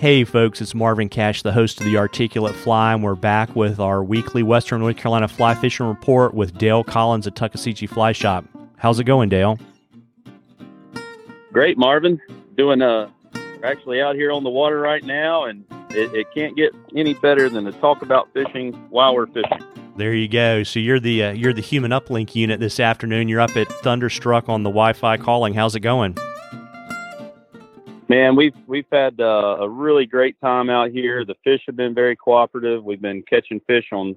Hey, folks, it's Marvin Cash, the host of the Articulate Fly, and we're back with our weekly Western North Carolina fly fishing report with Dale Collins at Tuckaseegee Fly Shop. How's it going, Dale? Great, Marvin. Doing uh, actually out here on the water right now, and it, it can't get any better than to talk about fishing while we're fishing. There you go. So you're the uh, you're the human uplink unit this afternoon. You're up at Thunderstruck on the Wi-Fi calling. How's it going? Man, we've we've had uh, a really great time out here. The fish have been very cooperative. We've been catching fish on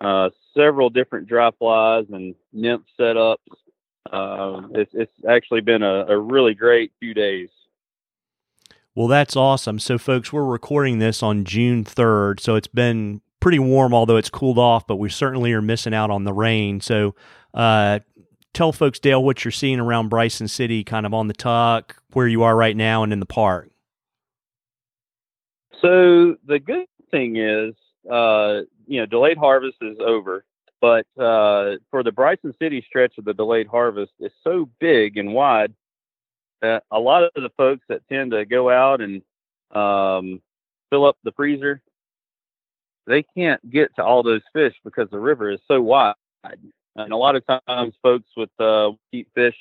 uh, several different dry flies and nymph setups. Uh, it's it's actually been a, a really great few days. Well, that's awesome. So, folks, we're recording this on June 3rd. So, it's been pretty warm, although it's cooled off, but we certainly are missing out on the rain. So, uh, tell folks, Dale, what you're seeing around Bryson City, kind of on the tuck, where you are right now, and in the park. So the good thing is, uh, you know, delayed harvest is over, but uh, for the Bryson City stretch of the delayed harvest, it's so big and wide that a lot of the folks that tend to go out and um, fill up the freezer, they can't get to all those fish because the river is so wide. And a lot of times, folks with uh, keep fish,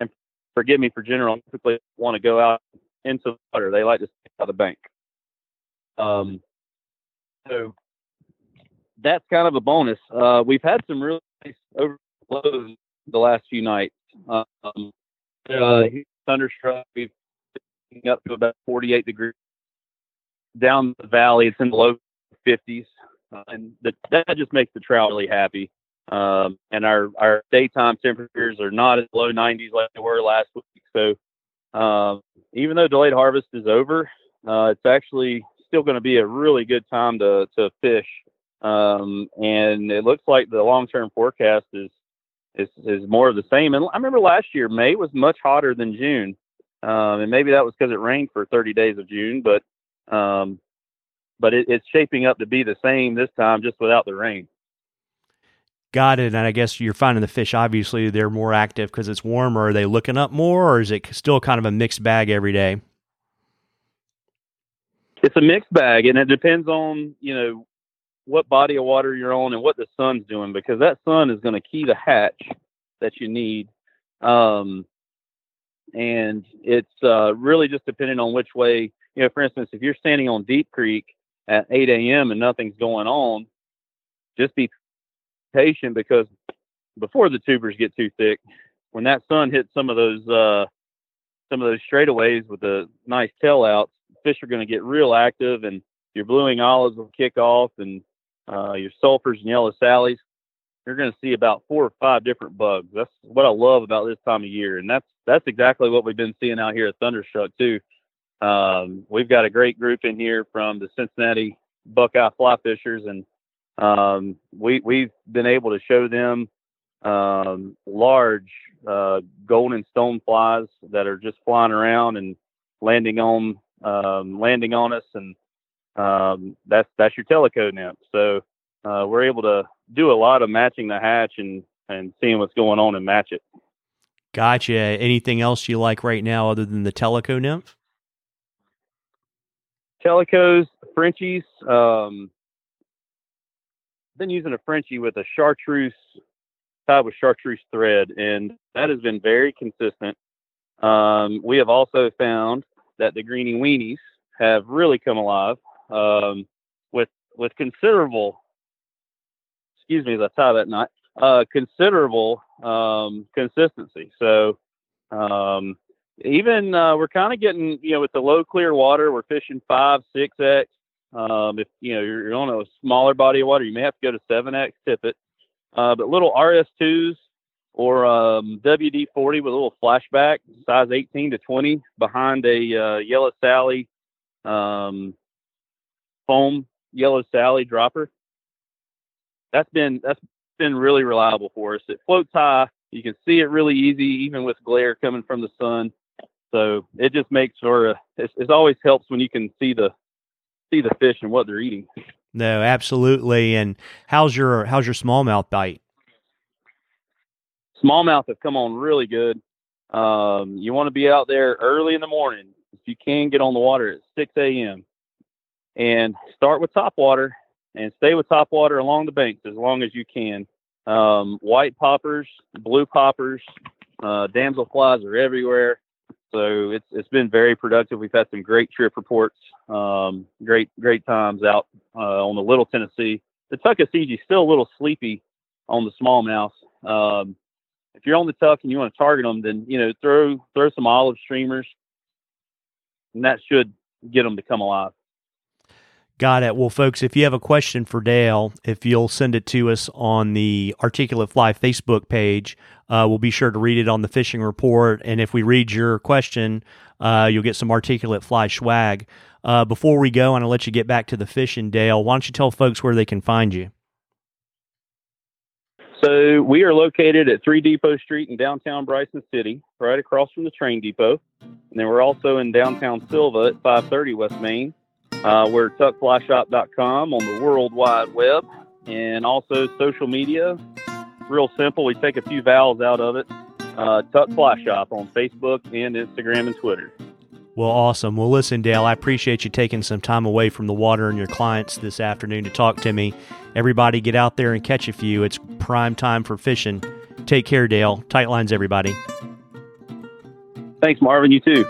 and forgive me for general, typically want to go out into the water. They like to stay out of the bank. Um, so that's kind of a bonus. Uh, we've had some really nice overflows the last few nights. Um, uh, thunderstruck, we've up to about 48 degrees. Down the valley, it's in the low 50s uh, and the, that just makes the trout really happy. Um, and our our daytime temperatures are not as low 90s like they were last week. So uh, even though delayed harvest is over, uh, it's actually still going to be a really good time to to fish. Um, and it looks like the long term forecast is is is more of the same. And I remember last year May was much hotter than June, um, and maybe that was because it rained for 30 days of June. But um, but it, it's shaping up to be the same this time, just without the rain. Got it. And I guess you're finding the fish, obviously, they're more active because it's warmer. Are they looking up more, or is it still kind of a mixed bag every day? It's a mixed bag, and it depends on, you know, what body of water you're on and what the sun's doing, because that sun is going to key the hatch that you need. Um, and it's uh, really just depending on which way, you know, for instance, if you're standing on Deep Creek at 8 a.m. and nothing's going on, just be patient because before the tubers get too thick, when that sun hits some of those uh, some of those straightaways with the nice tail outs, fish are going to get real active, and your blue wing olives will kick off, and uh, your sulfurs and yellow sallies. You're going to see about four or five different bugs. That's what I love about this time of year, and that's that's exactly what we've been seeing out here at Thunderstruck too. Um, we've got a great group in here from the Cincinnati Buckeye Fly Fishers, and um, we we've been able to show them um, large uh, golden stone flies that are just flying around and landing on um, landing on us, and um, that's that's your Tellico nymph. So uh, we're able to do a lot of matching the hatch and and seeing what's going on and match it. Gotcha. Anything else you like right now other than the Tellico nymph? Tellicos, Frenchies. Um, been using a Frenchie with a chartreuse tied with chartreuse thread, and that has been very consistent. Um, we have also found that the greeny weenies have really come alive um, with with considerable. Excuse me as I tie that knot. Uh, considerable um, consistency. So um, even uh, we're kind of getting, you know, with the low clear water, we're fishing five, six X. Um, if you know you're, on a smaller body of water, you may have to go to seven X tippet. Uh, but little RS2s or um, WD40 with a little flashback, size 18 to 20, behind a uh, Yellow Sally um, foam Yellow Sally dropper. That's been that's been really reliable for us. It floats high. You can see it really easy, even with glare coming from the sun. So it just makes for a, it's, it always helps when you can see the see the fish and what they're eating. No, absolutely. And how's your how's your smallmouth bite? Smallmouth have come on really good. Um, you want to be out there early in the morning. if you can, get on the water at 6 a.m. and start with top water and stay with top water along the banks as long as you can. Um, white poppers, blue poppers, uh, damselflies are everywhere. So it's it's been very productive. We've had some great trip reports, um, great great times out uh, on the Little Tennessee. The Tuckasegee still a little sleepy on the smallmouth. Um, if you're on the tuck and you want to target them, then you know throw throw some olive streamers, and that should get them to come alive. Got it. Well, folks, if you have a question for Dale, if you'll send it to us on the Articulate Fly Facebook page, uh, we'll be sure to read it on the fishing report. And if we read your question, uh, you'll get some Articulate Fly swag. Uh, before we go, and I'll let you get back to the fishing, Dale. Why don't you tell folks where they can find you? So we are located at 3 Depot Street in downtown Bryson City, right across from the train depot. And then we're also in downtown Sylva at 530 West Main. Uh, we're tuckflyshop.com on the World Wide Web and also social media. Real simple. We take a few vowels out of it. Uh, Tuck Fly Shop on Facebook and Instagram and Twitter. Well, awesome. Well, listen, Dale, I appreciate you taking some time away from the water and your clients this afternoon to talk to me. Everybody get out there and catch a few. It's prime time for fishing. Take care, Dale. Tight lines, everybody. Thanks, Marvin. You too.